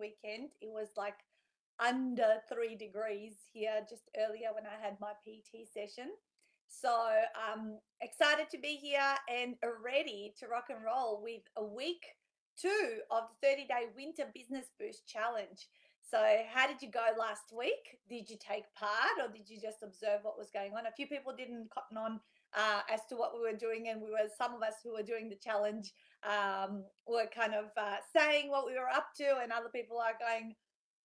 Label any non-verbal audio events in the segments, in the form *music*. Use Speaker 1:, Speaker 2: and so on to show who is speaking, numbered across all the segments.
Speaker 1: weekend. It was like under three degrees here just earlier when I had my PT session. So um excited to be here and ready to rock and roll with a week two of the 30 day winter business boost challenge. So, how did you go last week? Did you take part or did you just observe what was going on? A few people didn't cotton on uh, as to what we were doing, and we were some of us who were doing the challenge um, were kind of uh, saying what we were up to, and other people are going,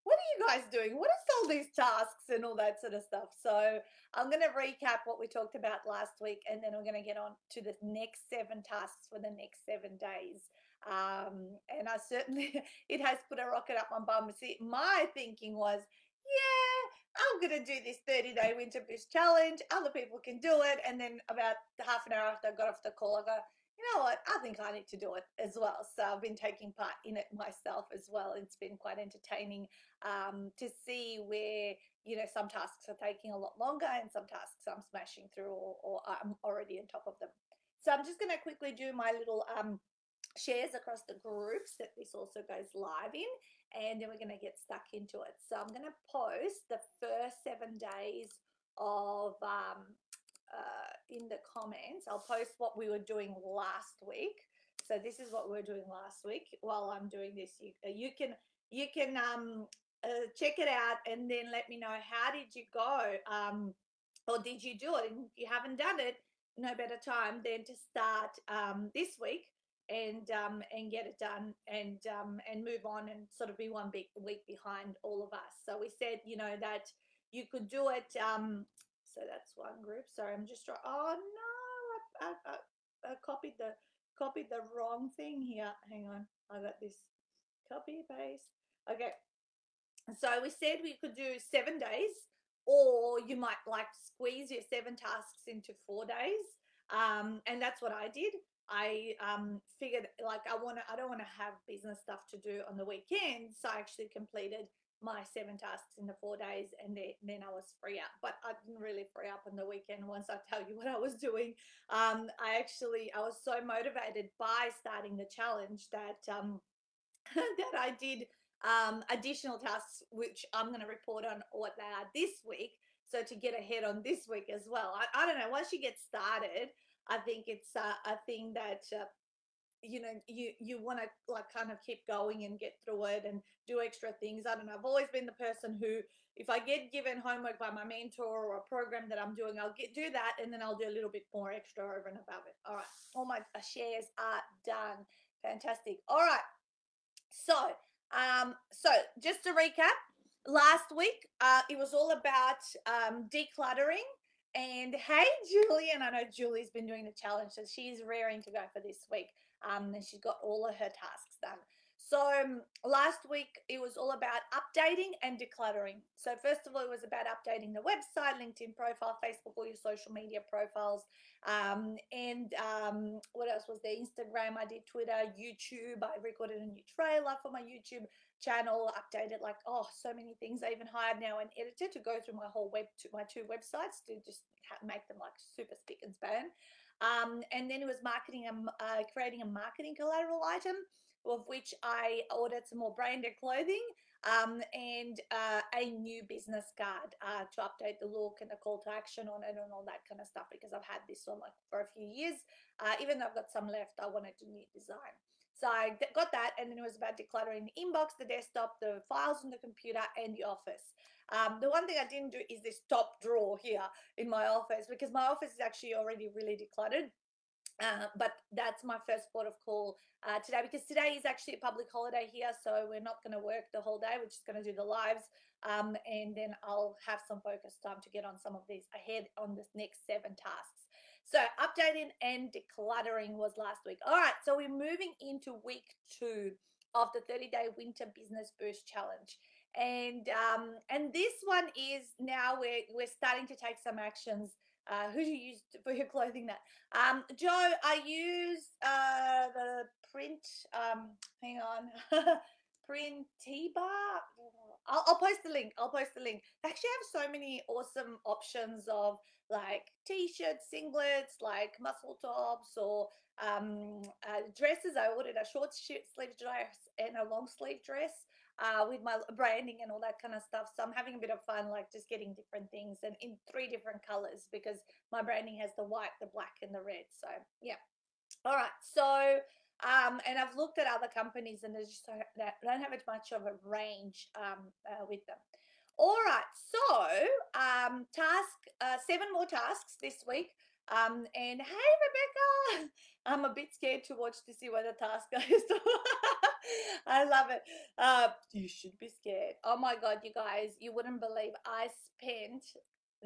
Speaker 1: what are you guys doing? What is all these tasks and all that sort of stuff? So I'm going to recap what we talked about last week, and then we're going to get on to the next seven tasks for the next seven days. Um, and I certainly, *laughs* it has put a rocket up my bum. See, my thinking was, yeah, I'm going to do this 30 day winter boost challenge. Other people can do it. And then about half an hour after I got off the call, I go, you know what? I think I need to do it as well. So I've been taking part in it myself as well. It's been quite entertaining um, to see where, you know, some tasks are taking a lot longer and some tasks I'm smashing through or, or I'm already on top of them. So I'm just going to quickly do my little um, shares across the groups that this also goes live in and then we're going to get stuck into it. So i'm going to post the first seven days of um, uh, in the comments. I'll post what we were doing last week. So this is what we were doing last week while i'm doing this. You, you can you can um, uh, check it out and then let me know how did you go? Um, or did you do it? And you haven't done it no better time than to start um, this week and um, and get it done and um, and move on and sort of be one big week behind all of us. So we said, you know, that you could do it. Um, so that's one group. Sorry, I'm just trying. Oh no, I, I, I, I copied the copied the wrong thing here. Hang on, I got this. Copy paste. Okay. So we said we could do seven days, or you might like squeeze your seven tasks into four days. Um, and that's what I did. I um, figured like I want to, I don't want to have business stuff to do on the weekend. So I actually completed my seven tasks in the four days and then, then I was free up. But I didn't really free up on the weekend once I tell you what I was doing. Um, I actually, I was so motivated by starting the challenge that, um, *laughs* that I did um, additional tasks, which I'm going to report on what they are this week. So to get ahead on this week as well. I, I don't know, once you get started, I think it's uh, a thing that uh, you know you you want to like kind of keep going and get through it and do extra things. I don't know. I've always been the person who, if I get given homework by my mentor or a program that I'm doing, I'll get do that and then I'll do a little bit more extra over and above it. All right, all my shares are done. Fantastic. All right. So, um, so just to recap, last week uh, it was all about um, decluttering and hey, Julie, and I know Julie's been doing the challenge, so she's raring to go for this week. Um, and she's got all of her tasks done. So um, last week it was all about updating and decluttering. So first of all, it was about updating the website, LinkedIn profile, Facebook, all your social media profiles, um, and um, what else was there? Instagram. I did Twitter, YouTube. I recorded a new trailer for my YouTube channel, updated like oh so many things. I even hired now an editor to go through my whole web to my two websites to just make them like super spick and span. Um, and then it was marketing and uh, creating a marketing collateral item of which I ordered some more branded clothing um, and uh, a new business card uh, to update the look and the call to action on it and all that kind of stuff because I've had this on like for a few years. Uh, even though I've got some left, I wanted a new design. So I got that, and then it was about decluttering the inbox, the desktop, the files on the computer, and the office. Um, the one thing I didn't do is this top drawer here in my office because my office is actually already really decluttered. Uh, but that's my first port of call uh, today because today is actually a public holiday here, so we're not going to work the whole day. We're just going to do the lives, um, and then I'll have some focus time to get on some of these ahead on this next seven tasks. So updating and decluttering was last week. All right, so we're moving into week two of the 30-day winter business boost challenge. And um, and this one is now we're we're starting to take some actions. Uh, who do you use for your clothing? That um, Joe, I use uh, the print. Um, hang on, *laughs* print T bar. I'll, I'll post the link. I'll post the link. They actually have so many awesome options of like t-shirts, singlets, like muscle tops or um, uh, dresses. I ordered a short sleeve dress and a long sleeve dress. uh, with my branding and all that kind of stuff. So I'm having a bit of fun, like just getting different things and in three different colors because my branding has the white, the black, and the red. So yeah. All right. So um, and I've looked at other companies and there's just that don't have as much of a range um, uh, with them. All right, so um, task uh, seven more tasks this week. Um, and hey, Rebecca, *laughs* I'm a bit scared to watch to see where the task *laughs* goes. I love it. Uh, you should be scared. Oh my God, you guys, you wouldn't believe I spent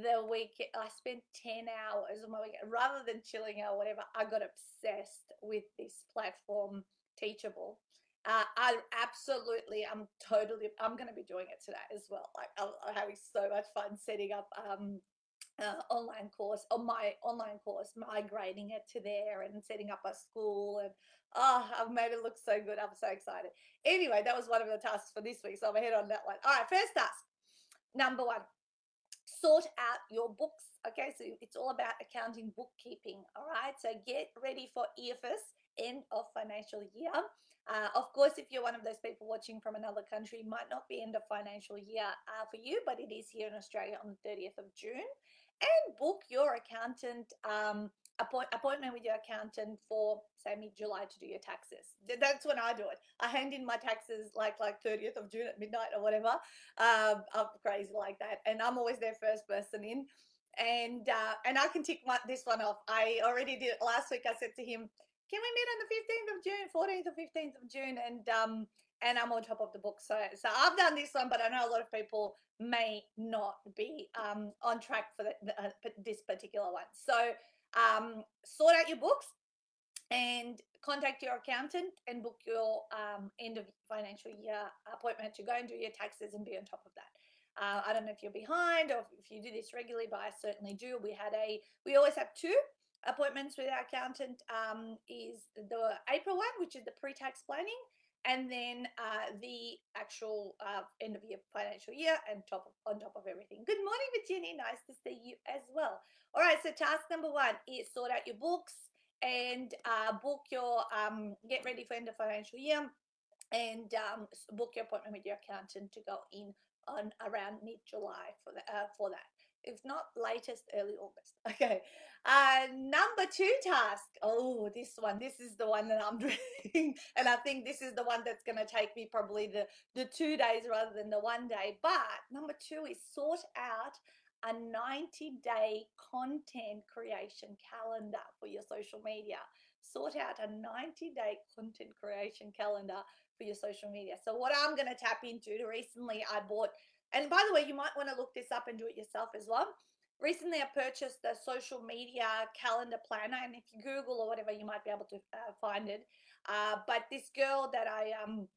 Speaker 1: the week, I spent 10 hours on my weekend rather than chilling out, whatever. I got obsessed with this platform, Teachable. Uh, I absolutely, I'm totally, I'm going to be doing it today as well. Like, I'm, I'm having so much fun setting up um, uh, online course on my online course, migrating it to there and setting up a school. And oh, I've made it look so good. I'm so excited. Anyway, that was one of the tasks for this week. So I'm ahead on that one. All right, first task. Number one, sort out your books. Okay, so it's all about accounting, bookkeeping. All right, so get ready for EFS, end of financial year. Uh, of course, if you're one of those people watching from another country, might not be end of financial year uh, for you, but it is here in Australia on the 30th of June and book your accountant um, appoint, appointment with your accountant for say mid July to do your taxes. That's when I do it. I hand in my taxes like like 30th of June at midnight or whatever. Um, I'm crazy like that, and I'm always their first person in. And uh, and I can tick my, this one off. I already did it last week. I said to him, "Can we meet on the 15th of June, 14th or 15th of June?" And um, and I'm on top of the book. So, so I've done this one, but I know a lot of people may not be um, on track for the, uh, this particular one. So, um, sort out your books and contact your accountant and book your um, end of financial year appointment to go and do your taxes and be on top of that. Uh, I don't know if you're behind or if you do this regularly, but I certainly do. We had a, we always have two appointments with our accountant. Um, is the April one, which is the pre-tax planning, and then uh, the actual uh, end of year financial year and top of, on top of everything. Good morning, Virginia. Nice to see you as well. All right, so task number one is sort out your books and uh, book your um, get ready for end of financial year and um, book your appointment with your accountant to go in on around mid July for uh, for that if not latest early August. *laughs* Okay. Uh, number two task. Oh, this one. This is the one that I'm *laughs* doing. and I think this is the one that's going to take me probably the, the two days rather than the one day. But number two is sort out a 90 day content creation calendar for your social media. Sort out a 90 day content creation calendar for your social media. So, what I'm going to tap into, recently I bought and by the way, you might want to look this up and do it yourself as well. Recently, I purchased the social media calendar planner, and if you Google or whatever, you might be able to uh, find it. Uh, but this girl that I um,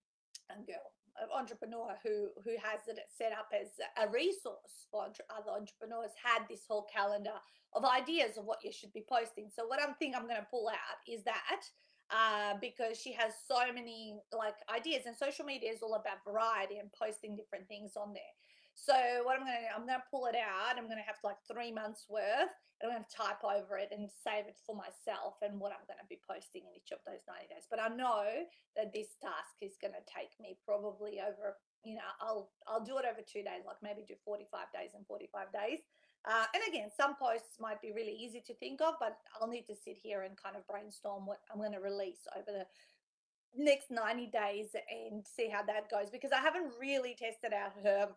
Speaker 1: girl, an entrepreneur who who has it set up as a resource for other entrepreneurs, had this whole calendar of ideas of what you should be posting. So what I'm think I'm going to pull out is that uh, because she has so many like ideas and social media is all about variety and posting different things on there so what i'm gonna do i'm gonna pull it out i'm gonna have like three months worth and i'm gonna type over it and save it for myself and what i'm gonna be posting in each of those 90 days. But i know that this task is gonna take me probably over you know i'll i'll do it over two days like maybe do 45 days and 45 days. Uh, and again, some posts might be really easy to think of, but I'll need to sit here and kind of brainstorm what I'm going to release over the next 90 days and see how that goes because I haven't really tested out her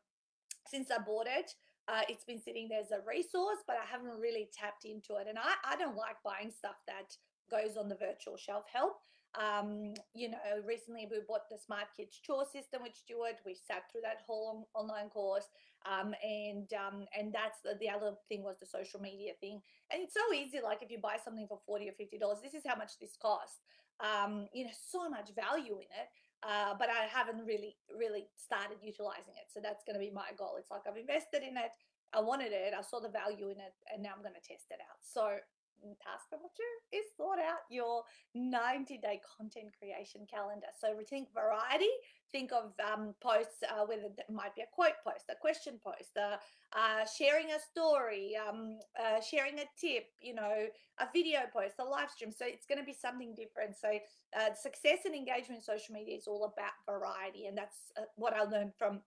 Speaker 1: since I bought it. Uh, it's been sitting there as a resource, but I haven't really tapped into it. And I, I don't like buying stuff that goes on the virtual shelf help. Um, you know, recently we bought the Smart Kids Chore System with Stuart. We sat through that whole online course. Um, and um, and that's the, the other thing was the social media thing. And it's so easy. Like if you buy something for forty or fifty dollars, this is how much this costs. Um, you know, so much value in it. Uh, but I haven't really really started utilizing it. So that's going to be my goal. It's like I've invested in it. I wanted it. I saw the value in it, and now I'm going to test it out. So task two is sort out your 90 day content creation calendar. So think variety, think of um, posts, uh, whether it might be a quote post, a question post, uh, uh, sharing a story, um, uh, sharing a tip, you know, a video post, a live stream. So it's going to be something different. So uh, success and engagement in social media is all about variety. And that's uh, what I learned from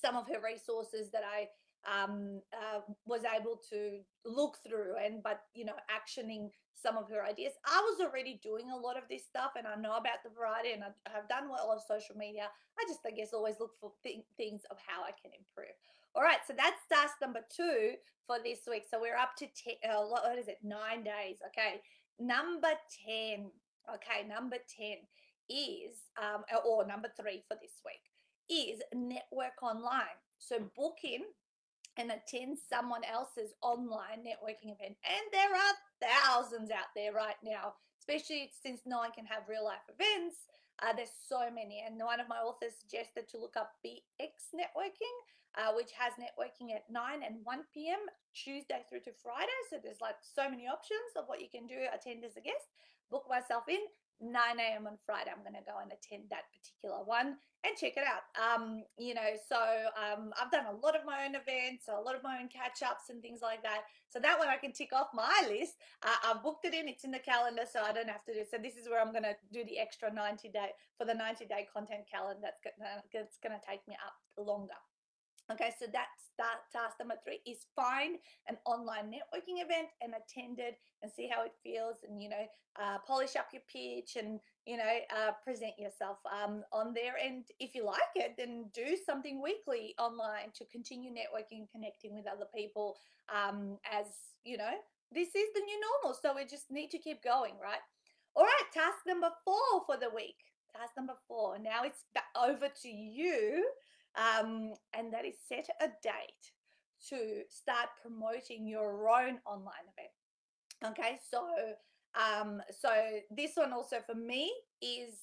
Speaker 1: some of her resources that I um, uh, was able to look through and but you know actioning some of her ideas. I was already doing a lot of this stuff and i know about the variety and i have done well on social media. I just i guess always look for th- things of how i can improve. All right so that's task number two for this week. So we're up to 10 uh, what is it? Nine days. Okay. Number 10 okay number 10 is um, or number three for this week is network online. So book in and attend someone else's online networking event. And there are thousands out there right now, especially since no one can have real life events. Uh, there's so many. And one of my authors suggested to look up BX Networking, uh, which has networking at 9 and 1 p.m. Tuesday through to Friday. So there's like so many options of what you can do, attend as a guest, book myself in. 9 a.m. on Friday. I'm going to go and attend that particular one and check it out. Um, you know, so um, I've done a lot of my own events, a lot of my own catch ups and things like that. So that one I can tick off my list. Uh, I've booked it in, it's in the calendar, so I don't have to do. it. So this is where I'm going to do the extra 90 day for the 90 day content calendar. That's going to take me up longer. Okay, so that's that task number three is find an online networking event and attend it and see how it feels and you know uh, polish up your pitch and you know uh, present yourself um, on there. And if you like it then do something weekly online to continue networking and connecting with other people um, as you know this is the new normal. So we just need to keep going right? All right task number four for the week. Task number four. Now it's over to you um, and that is set a date to start promoting your own online event. Okay, so um, so this one also for me is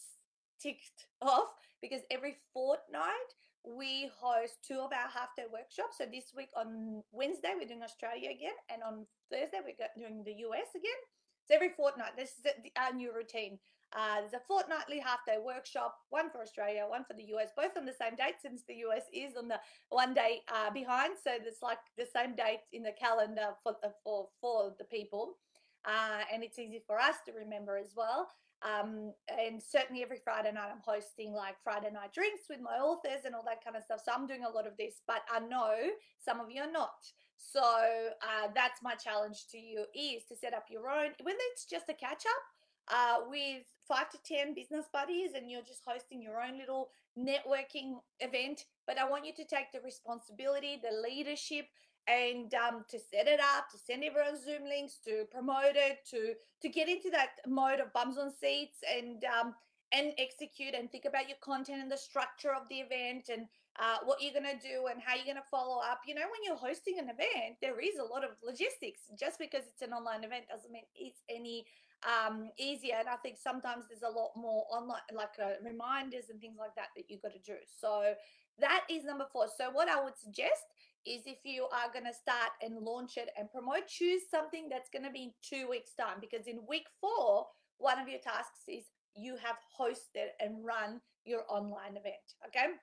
Speaker 1: ticked *laughs* off because every fortnight we host two of our half day workshops. So this week on Wednesday we're doing Australia again, and on Thursday we're doing the US again. So every fortnight, this is our new routine. Uh, there's a fortnightly half day workshop, one for Australia, one for the US, both on the same date since the US is on the one day uh, behind. So it's like the same date in the calendar for the, for, for the people. Uh, and it's easy for us to remember as well. Um, and certainly every Friday night, I'm hosting like Friday night drinks with my authors and all that kind of stuff. So I'm doing a lot of this, but I know some of you are not. So uh, that's my challenge to you is to set up your own, whether it's just a catch up uh, with five to 10 business buddies and you're just hosting your own little networking event. But I want you to take the responsibility, the leadership, and um, to set it up, to send everyone Zoom links, to promote it, to to get into that mode of bums on seats and um, and execute and think about your content and the structure of the event and uh, what you're going to do and how you're going to follow up. You know, when you're hosting an event, there is a lot of logistics. Just because it's an online event doesn't mean it's any um, easier. And I think sometimes there's a lot more online, like uh, reminders and things like that that you've got to do. So that is number four. So what I would suggest is if you are going to start and launch it and promote, choose something that's going to be in two weeks' time because in week four, one of your tasks is you have hosted and run your online event. Okay.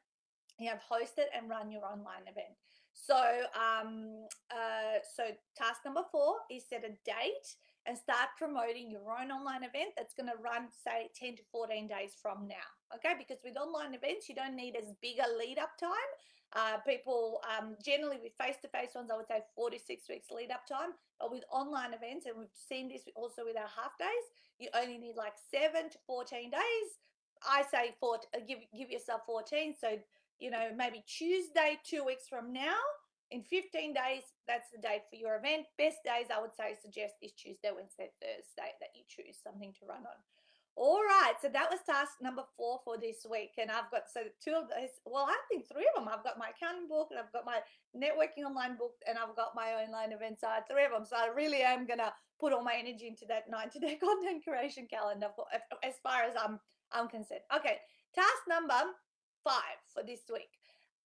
Speaker 1: You have hosted and run your online event. So, um, uh, so task number four is set a date and start promoting your own online event that's going to run say 10 to 14 days from now okay? Because with online events you don't need as big a lead up time. Uh, people um, generally with face-to-face ones i would say 46 weeks lead up time. But with online events and we've seen this also with our half days you only need like 7 to 14 days. I say four uh, give give yourself 14 so you know maybe tuesday two weeks from now in 15 days, that's the date for your event. Best days, I would say, suggest is Tuesday, Wednesday, Thursday that you choose something to run on. All right, so that was task number four for this week. And I've got so two of those, well, I think three of them. I've got my accounting book and I've got my networking online book and I've got my online event side, three of them. So I really am going to put all my energy into that 90 *laughs* day content creation calendar for, as far as I'm, I'm concerned. Okay, task number five for this week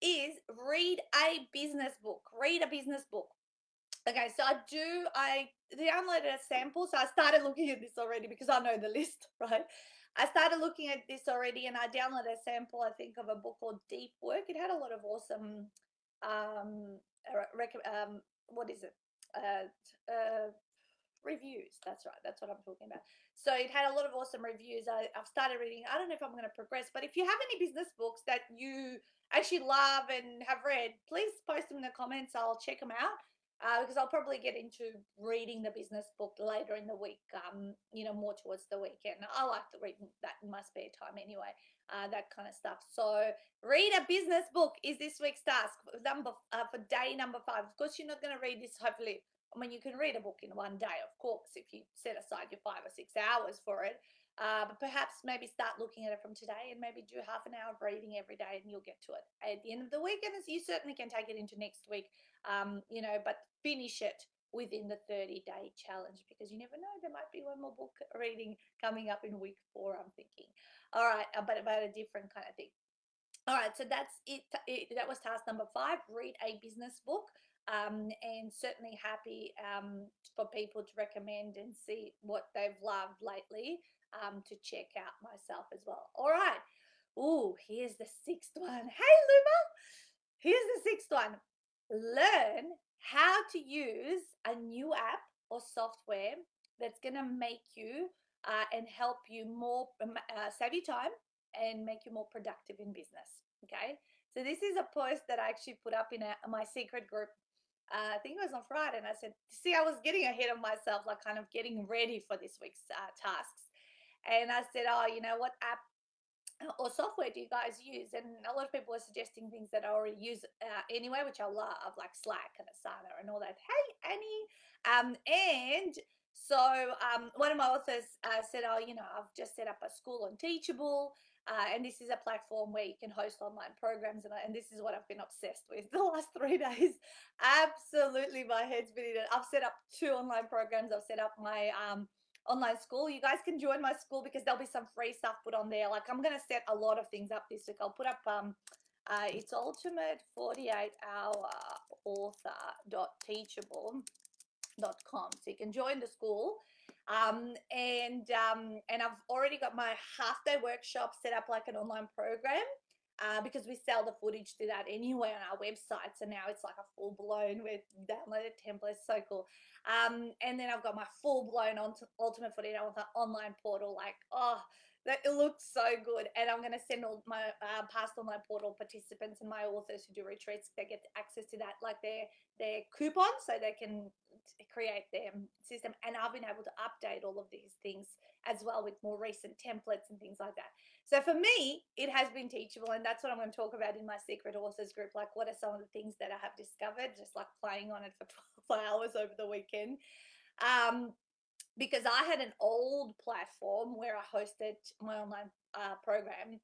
Speaker 1: is read a business book. Read a business book. Okay, so I do, I downloaded a sample. So I started looking at this already because I know the list, *laughs* right? I started looking at this already and I downloaded a sample, I think, of a book called Deep Work. It had a lot of awesome, um, um what is it? Uh, uh, reviews. That's right. That's what I'm talking about. So it had a lot of awesome reviews. I, have started reading. I don't know if I'm going to progress, but if you have any business books that you actually love and have read, please post them in the comments. I'll check them out uh, because I'll probably get into reading the business book later in the week. Um, you know, more towards the weekend. I like to read that in my spare time anyway. Uh, that kind of stuff. So, read a business book is this week's task number uh, for day number five. Of course, you're not going to read this hopefully I mean, you can read a book in one day, of course, if you set aside your five or six hours for it. Uh, but perhaps maybe start looking at it from today and maybe do half an hour of reading every day and you'll get to it at the end of the week. And you certainly can take it into next week, um, you know, but finish it within the 30 day challenge because you never know, there might be one more book reading coming up in week four, I'm thinking. All right, uh, but about a different kind of thing. All right, so that's it. it that was task number five read a business book um, and certainly happy um, for people to recommend and see what they've loved lately um, to check out myself as well. All right. Oh, here's the sixth one. *laughs* Hey, Luma. Here's the sixth one. Learn how to use a new app or software that's going to make you uh, and help you more, um, uh, save you time and make you more productive in business. Okay. So this is a post that I actually put up in a, my secret group uh, I think it was on Friday, and I said, "See, I was getting ahead of myself, like kind of getting ready for this week's uh, tasks." And I said, "Oh, you know what app or software do you guys use?" And a lot of people were suggesting things that I already use uh, anyway, which I love, like Slack and Asana and all that. Hey, Annie, um, and so um, one of my authors uh, said, "Oh, you know, I've just set up a school on Teachable." Uh, and this is a platform where you can host online programs. And, and this is what I've been obsessed with *laughs* the last three days. Absolutely, my head's been in it. I've set up two online programs. I've set up my um, online school. You guys can join my school because there'll be some free stuff put on there. Like I'm going to set a lot of things up this week. I'll put up um, uh, it's ultimate 48 hour author dot teachable.com. So you can join the school um, and um, and I've already got my half day workshop set up like an online program uh, because we sell the footage to that anyway on our website. So now it's like a full blown with downloaded templates, so cool. Um, and then I've got my full blown on Ultimate Footage on the online portal. Like, oh, that it looks so good. And I'm going to send all my uh, past online portal participants and my authors who do retreats, they get access to that, like their their coupon, so they can create their system. And I've been able to update all of these things as well with more recent templates and things like that. So for me, it has been teachable, and that's what I'm going to talk about in my secret authors group. Like, what are some of the things that I have discovered, just like playing on it for *laughs* 12 hours over the weekend. Um, because I had an old platform where I hosted my online uh, program,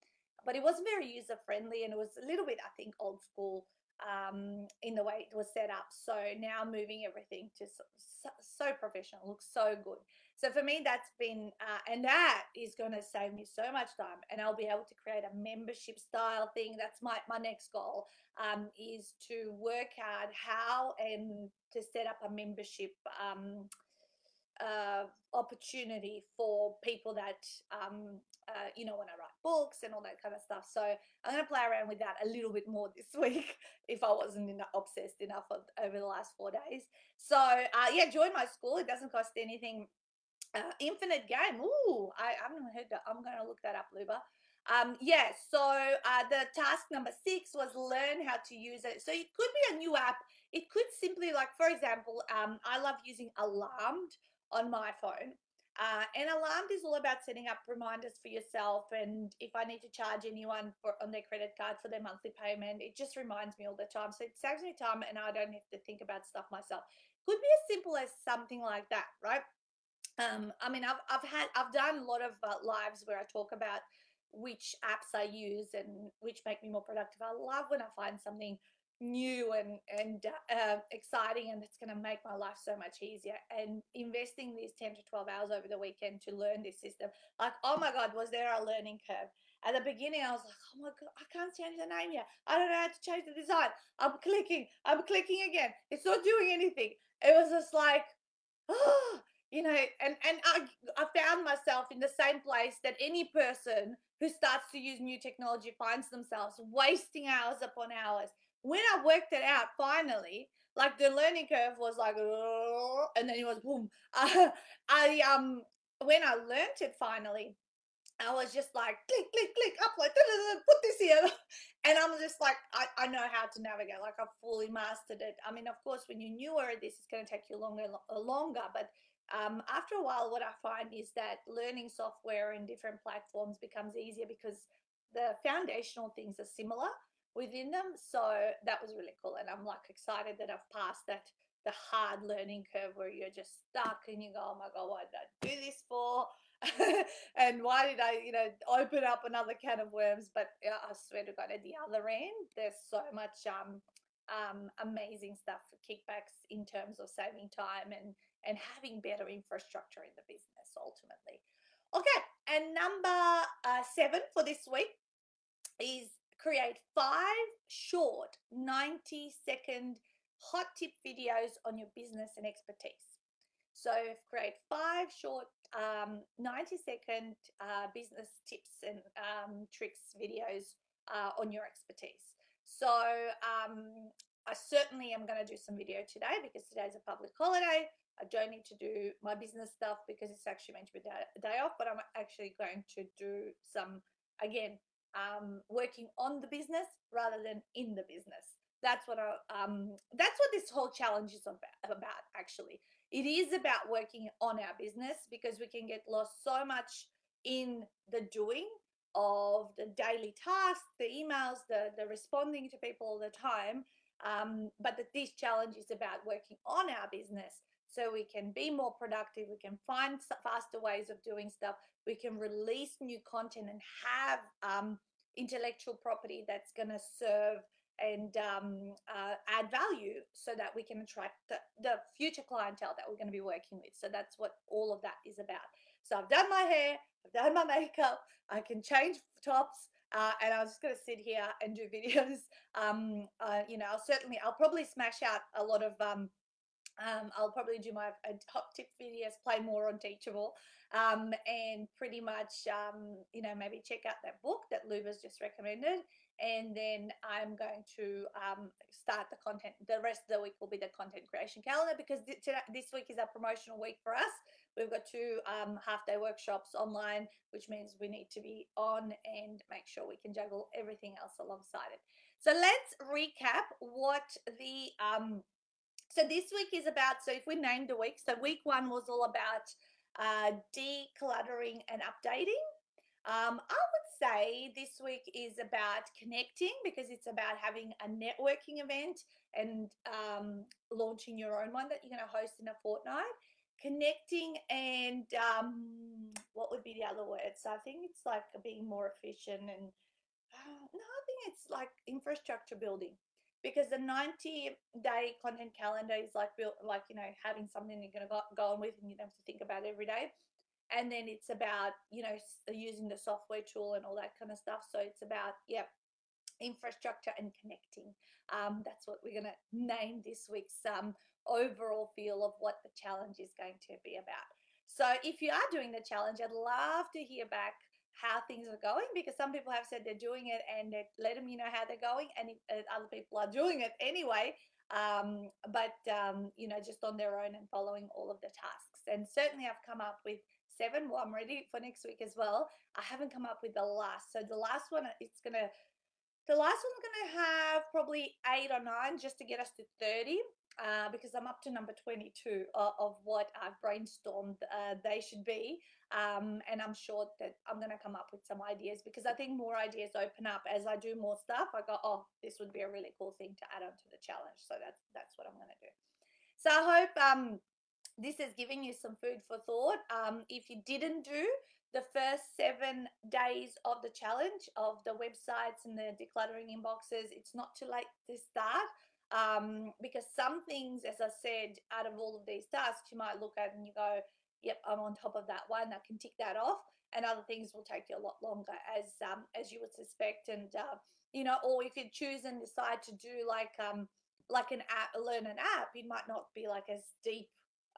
Speaker 1: but it wasn't very user friendly and it was a little bit, I think, old school um, in the way it was set up. So now moving everything to so, so, professional, looks so good. So for me, that's been, uh, and that is going to save me so much time, and I'll be able to create a membership style thing. That's my my next goal um, is to work out how and to set up a membership. Um, uh, opportunity for people that um, uh, you know want to write books and all that kind of stuff. So I'm going to play around with that a little bit more this *laughs* week if I wasn't enough, obsessed enough of, over the last four days. So uh, yeah, join my school. It doesn't cost anything. Uh, infinite game. Ooh, I, I haven't heard that. I'm going to look that up, Luba. Um, yeah, so uh, the task number six was learn how to use it. So it could be a new app. It could simply, like, for example, um, I love using Alarmed on my phone. Uh, and Alarmed is all about setting up reminders for yourself. And if I need to charge anyone for on their credit card for their monthly payment, it just reminds me all the time. So it saves me time and I don't have to think about stuff myself. Could be as simple as something like that, right? Um, I mean, I've, I've had, I've done a lot of uh, lives where I talk about which apps I use and which make me more productive. I love when I find something new and and uh, exciting and it's going to make my life so much easier and investing these 10 to 12 hours over the weekend to learn this system like oh my god was there a learning curve At the beginning, I was like, oh my God, I can't change the name yet. I don't know how to change the design. I'm clicking, I'm clicking again. It's not doing anything. It was just like, oh, you know, and, and I, I found myself in the same place that any person who starts to use new technology finds themselves wasting hours upon hours. When I worked it out finally, like the learning curve was like, and then it was boom. *laughs* Uh, I um when I learned it finally, I was just like click, click, click, upload, put this here. *laughs* And I'm just like, I, I know how to navigate. Like I've fully mastered it. I mean, of course, when you're newer, this is going to take you longer, longer. But um, after a while, what I find is that learning software in different platforms becomes easier because the foundational things are similar within them. So that was really cool. And I'm like excited that I've passed that the hard learning curve where you're just stuck and you go, oh my God, what did I do this for? *laughs* and why did I, you know, open up another can of worms? But yeah, I swear to God, at the other end, there's so much um, um, amazing stuff for kickbacks in terms of saving time and and having better infrastructure in the business ultimately. Okay, and number uh, seven for this week is create five short 90 second hot tip videos on your business and expertise. So create five short um, 90 second uh, business tips and um, tricks videos uh, on your expertise. So um, I certainly am going to do some video today because today's a public holiday. I don't need to do my business stuff because it's actually meant to be a day off, but I'm actually going to do some, again, um, working on the business rather than in the business. That's what I, um, that's what this whole challenge is about, about actually. It is about working on our business because we can get lost so much in the doing of the daily tasks, the emails, the, the responding to people all the time. Um, but that this challenge is about working on our business so we can be more productive we can find faster ways of doing stuff we can release new content and have um, intellectual property that's going to serve and um, uh, add value so that we can attract the, the future clientele that we're going to be working with so that's what all of that is about so i've done my hair i've done my makeup i can change tops uh, and I was just going to sit here and do *laughs* videos. Um, uh, you know, I'll certainly, I'll probably smash out a lot of um, um, I'll probably do my uh, top tip videos, play more on Teachable, um, and pretty much, um, you know, maybe check out that book that Luba's just recommended. And then I'm going to um, start the content. The rest of the week will be the content creation calendar because th this week is our promotional week for us. We've got two um, half day workshops online, which means we need to be on and make sure we can juggle everything else alongside it. So let's recap what the um, so this week is about, so if we named a week, so week one was all about uh, decluttering and updating. Um, I would say this week is about connecting because it's about having a networking event and um, launching your own one that you're going to host in a fortnight. Connecting and um, what would be the other words? So I think it's like being more efficient and uh, no, I think it's like infrastructure building because the 90 day content calendar is like built like you know having something you're going to go, on with and you don't have to think about every day. And then it's about you know using the software tool and all that kind of stuff. So it's about yeah infrastructure and connecting. Um, that's what we're going to name this week's um, overall feel of what the challenge is going to be about. So if you are doing the challenge i'd love to hear back how things are going because some people have said they're doing it and they're letting me know how they're going and if, uh, other people are doing it anyway um, but um, you know just on their own and following all of the tasks. And certainly i've come up with seven well i'm ready for next week as well. I haven't come up with the last so the last one it's gonna the last one's gonna have probably eight or nine just to get us to 30 uh, because I'm up to number 22 of, of what I've brainstormed uh, they should be. Um, and I'm sure that I'm going to come up with some ideas because I think more ideas open up as I do more stuff. I go, oh, this would be a really cool thing to add on to the challenge. So that's that's what I'm going to do. So I hope um, this has given you some food for thought. Um, if you didn't do the first seven days of the challenge of the websites and the decluttering inboxes, it's not too late to start um, because some things, as I said, out of all of these tasks, you might look at and you go, yep, I'm on top of that one. I can tick that off. and other things will take you a lot longer, as um, as you would suspect. And uh, you know, or if you choose and decide to do like um, like an app, learn an app, it might not be like as deep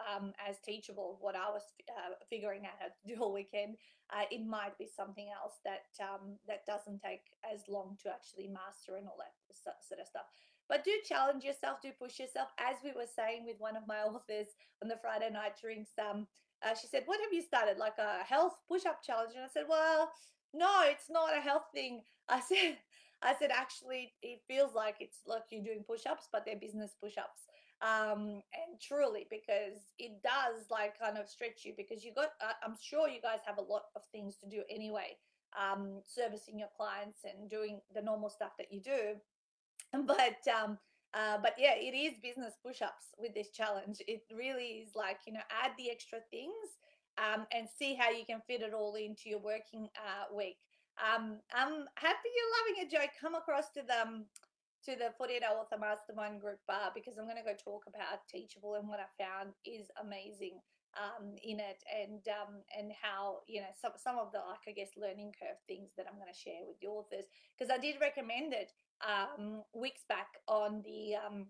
Speaker 1: um, as teachable. What I was uh, figuring out how to do all weekend, uh, it might be something else that um, that doesn't take as long to actually master and all that sort of stuff. But do challenge yourself, do push yourself. As we were saying with one of my *laughs* authors on the Friday night drinks, um, uh, she said, "What have you started? Like a health push-up challenge?" And I said, "Well, no, it's not a health thing." I said, *laughs* "I said actually, it feels like it's like you're doing push-ups, but they're business push-ups." Um and truly because it does like kind of stretch you because you got uh, i'm sure you guys have a lot of things to do anyway um servicing your clients and doing the normal stuff that you do. *laughs* But um uh, but yeah it is business push-ups with this challenge. It really is like you know add the extra things um, and see how you can fit it all into your working uh, week. Um, i'm happy you're loving it joe. Come across to the um, to the 48 hour author mastermind group uh, because i'm going to go talk about teachable and what i found is amazing um, in it and um, and how you know some, some of the like i guess learning curve things that i'm going to share with the authors because i did recommend it um, weeks back on the um,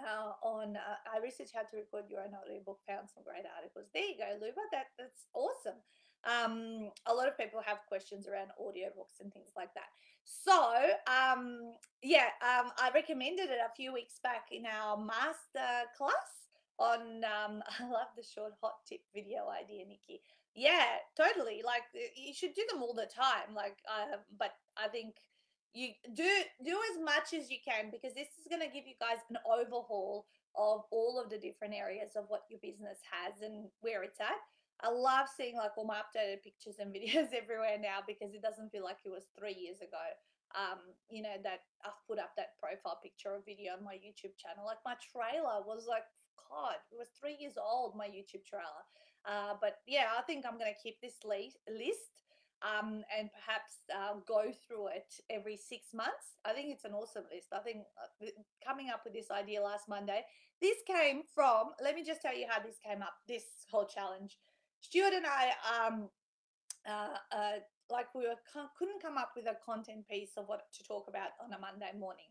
Speaker 1: uh, on uh, I researched how to record your own audiobook, found some great articles. There you go, Luba. That that's awesome. Um, a lot of people have questions around audiobooks and things like that. So um, yeah, um, I recommended it a few weeks back in our master class on. Um, *laughs* I love the short hot tip video idea, Nikki. Yeah, totally. Like you should do them all the time. Like, uh, but I think you do do as much as you can because this is going to give you guys an overhaul of all of the different areas of what your business has and where it's at. I love seeing like all my updated pictures and *laughs* videos everywhere now because it doesn't feel like it was three years ago. Um, you know, that I've put up that profile picture or video on my YouTube channel. Like my trailer was like, God, it was three years old, my YouTube trailer. Uh, but yeah, I think I'm going to keep this list um, and perhaps uh, go through it every six months. I think it's an awesome list. I think uh, coming up with this idea last Monday, this came from, let me just tell you how this came up, this whole challenge. Stuart and I, um, uh, uh, like we were, couldn't come up with a content piece of what to talk about on a Monday morning.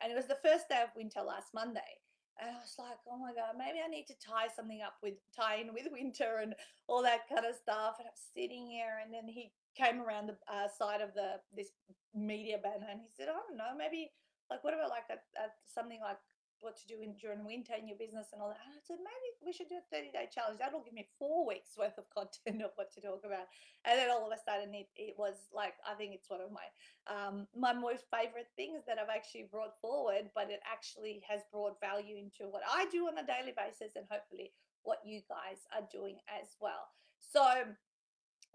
Speaker 1: And it was the first day of winter last Monday. And I was like, oh my God, maybe I need to tie something up with, tie in with winter and all that kind of stuff. And I'm sitting here and then he came around the uh, side of the this media banner and he said, I don't know, maybe like what about like a, a, something like what to do in during winter in your business and all that. And I said, maybe we should do a 30 day challenge. That'll give me four weeks worth of content of what to talk about. And then all of a sudden it, it was like, I think it's one of my, um, my most favorite things that I've actually brought forward, but it actually has brought value into what I do on a daily basis and hopefully what you guys are doing as well. So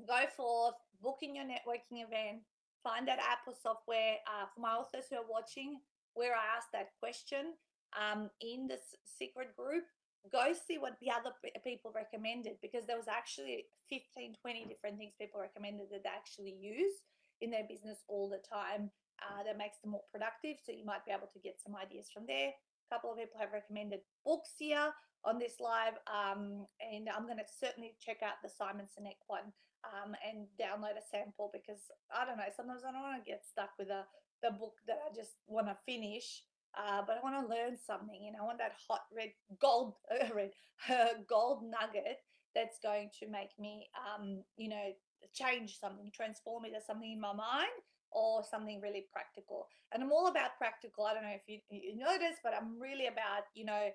Speaker 1: go forth, book in your networking event, find that app or software. Uh, for my authors who are watching, where I asked that question um, in this secret group, go see what the other people recommended because there was actually 15, 20 different things people recommended that they actually use in their business all the time uh, that makes them more productive. So you might be able to get some ideas from there. A couple of people have recommended books here on this live, um, and I'm going to certainly check out the Simon Sinek one um, and download a sample because I don't know. Sometimes I don't want to get stuck with a the book that I just want to finish, uh, but I want to learn something. You know, I want that hot red gold *laughs* uh, red uh, gold nugget that's going to make me, um, you know, change something, transform it as something in my mind or something really practical. And I'm all about practical. I don't know if you, you notice, but I'm really about, you know,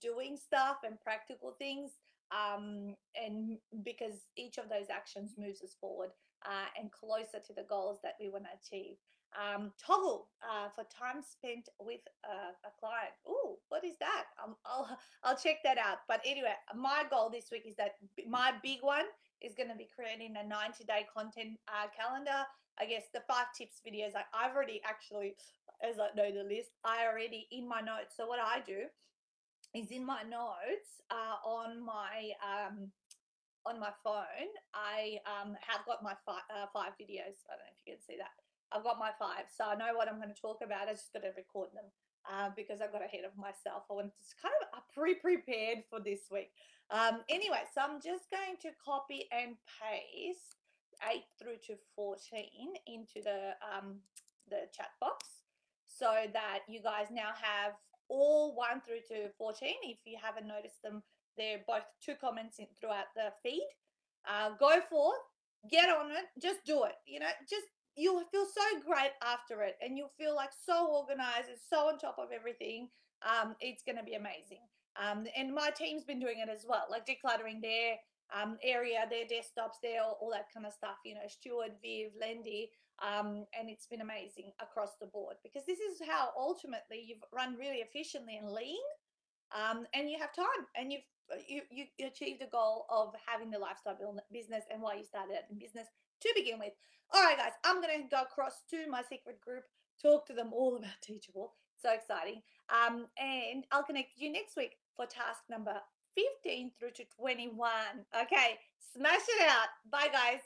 Speaker 1: doing stuff and practical things um, and because each of those actions moves us forward uh, and closer to the goals that we want to achieve. Um, Toggl uh, for time spent with uh, a client. Oh, what is that? Um, I'll *laughs* I'll check that out. But anyway, my goal this week is that my big one is going to be creating a 90 day content uh, calendar. I guess the five tips videos I, I've already actually, as I know the list, I already in my notes. So what I do is in my notes uh, on my um, on my phone. I um, have got my five, uh, five videos. I don't know if you can see that. I've got my five, so I know what I'm going to talk about. I just got to record them uh, because I got ahead of myself. I wanted to kind of pre-prepared for this week. Um, anyway, so I'm just going to copy and paste 8 through to 14 into the um, the chat box so that you guys now have all 1 through to 14 if you haven't noticed them they're both two comments in, throughout the feed uh, go forth get on it just do it you know just you'll feel so great after it and you'll feel like so organized and so on top of everything um, it's going to be amazing um, and my team's been doing it as well like decluttering their um, area, their desktops, there, all, all, that kind of stuff. You know, Stuart, Viv, Lendy, um, and it's been amazing across the board because this is how ultimately you've run really efficiently and lean, um, and you have time, and you've uh, you, you achieved the goal of having the lifestyle business and why you started in business to begin with. All right, guys, I'm gonna go across to my secret group, talk to them all *laughs* about Teachable. So exciting. Um, and I'll connect you next week for task number 15 through to 21. Okay, smash it out. Bye, guys.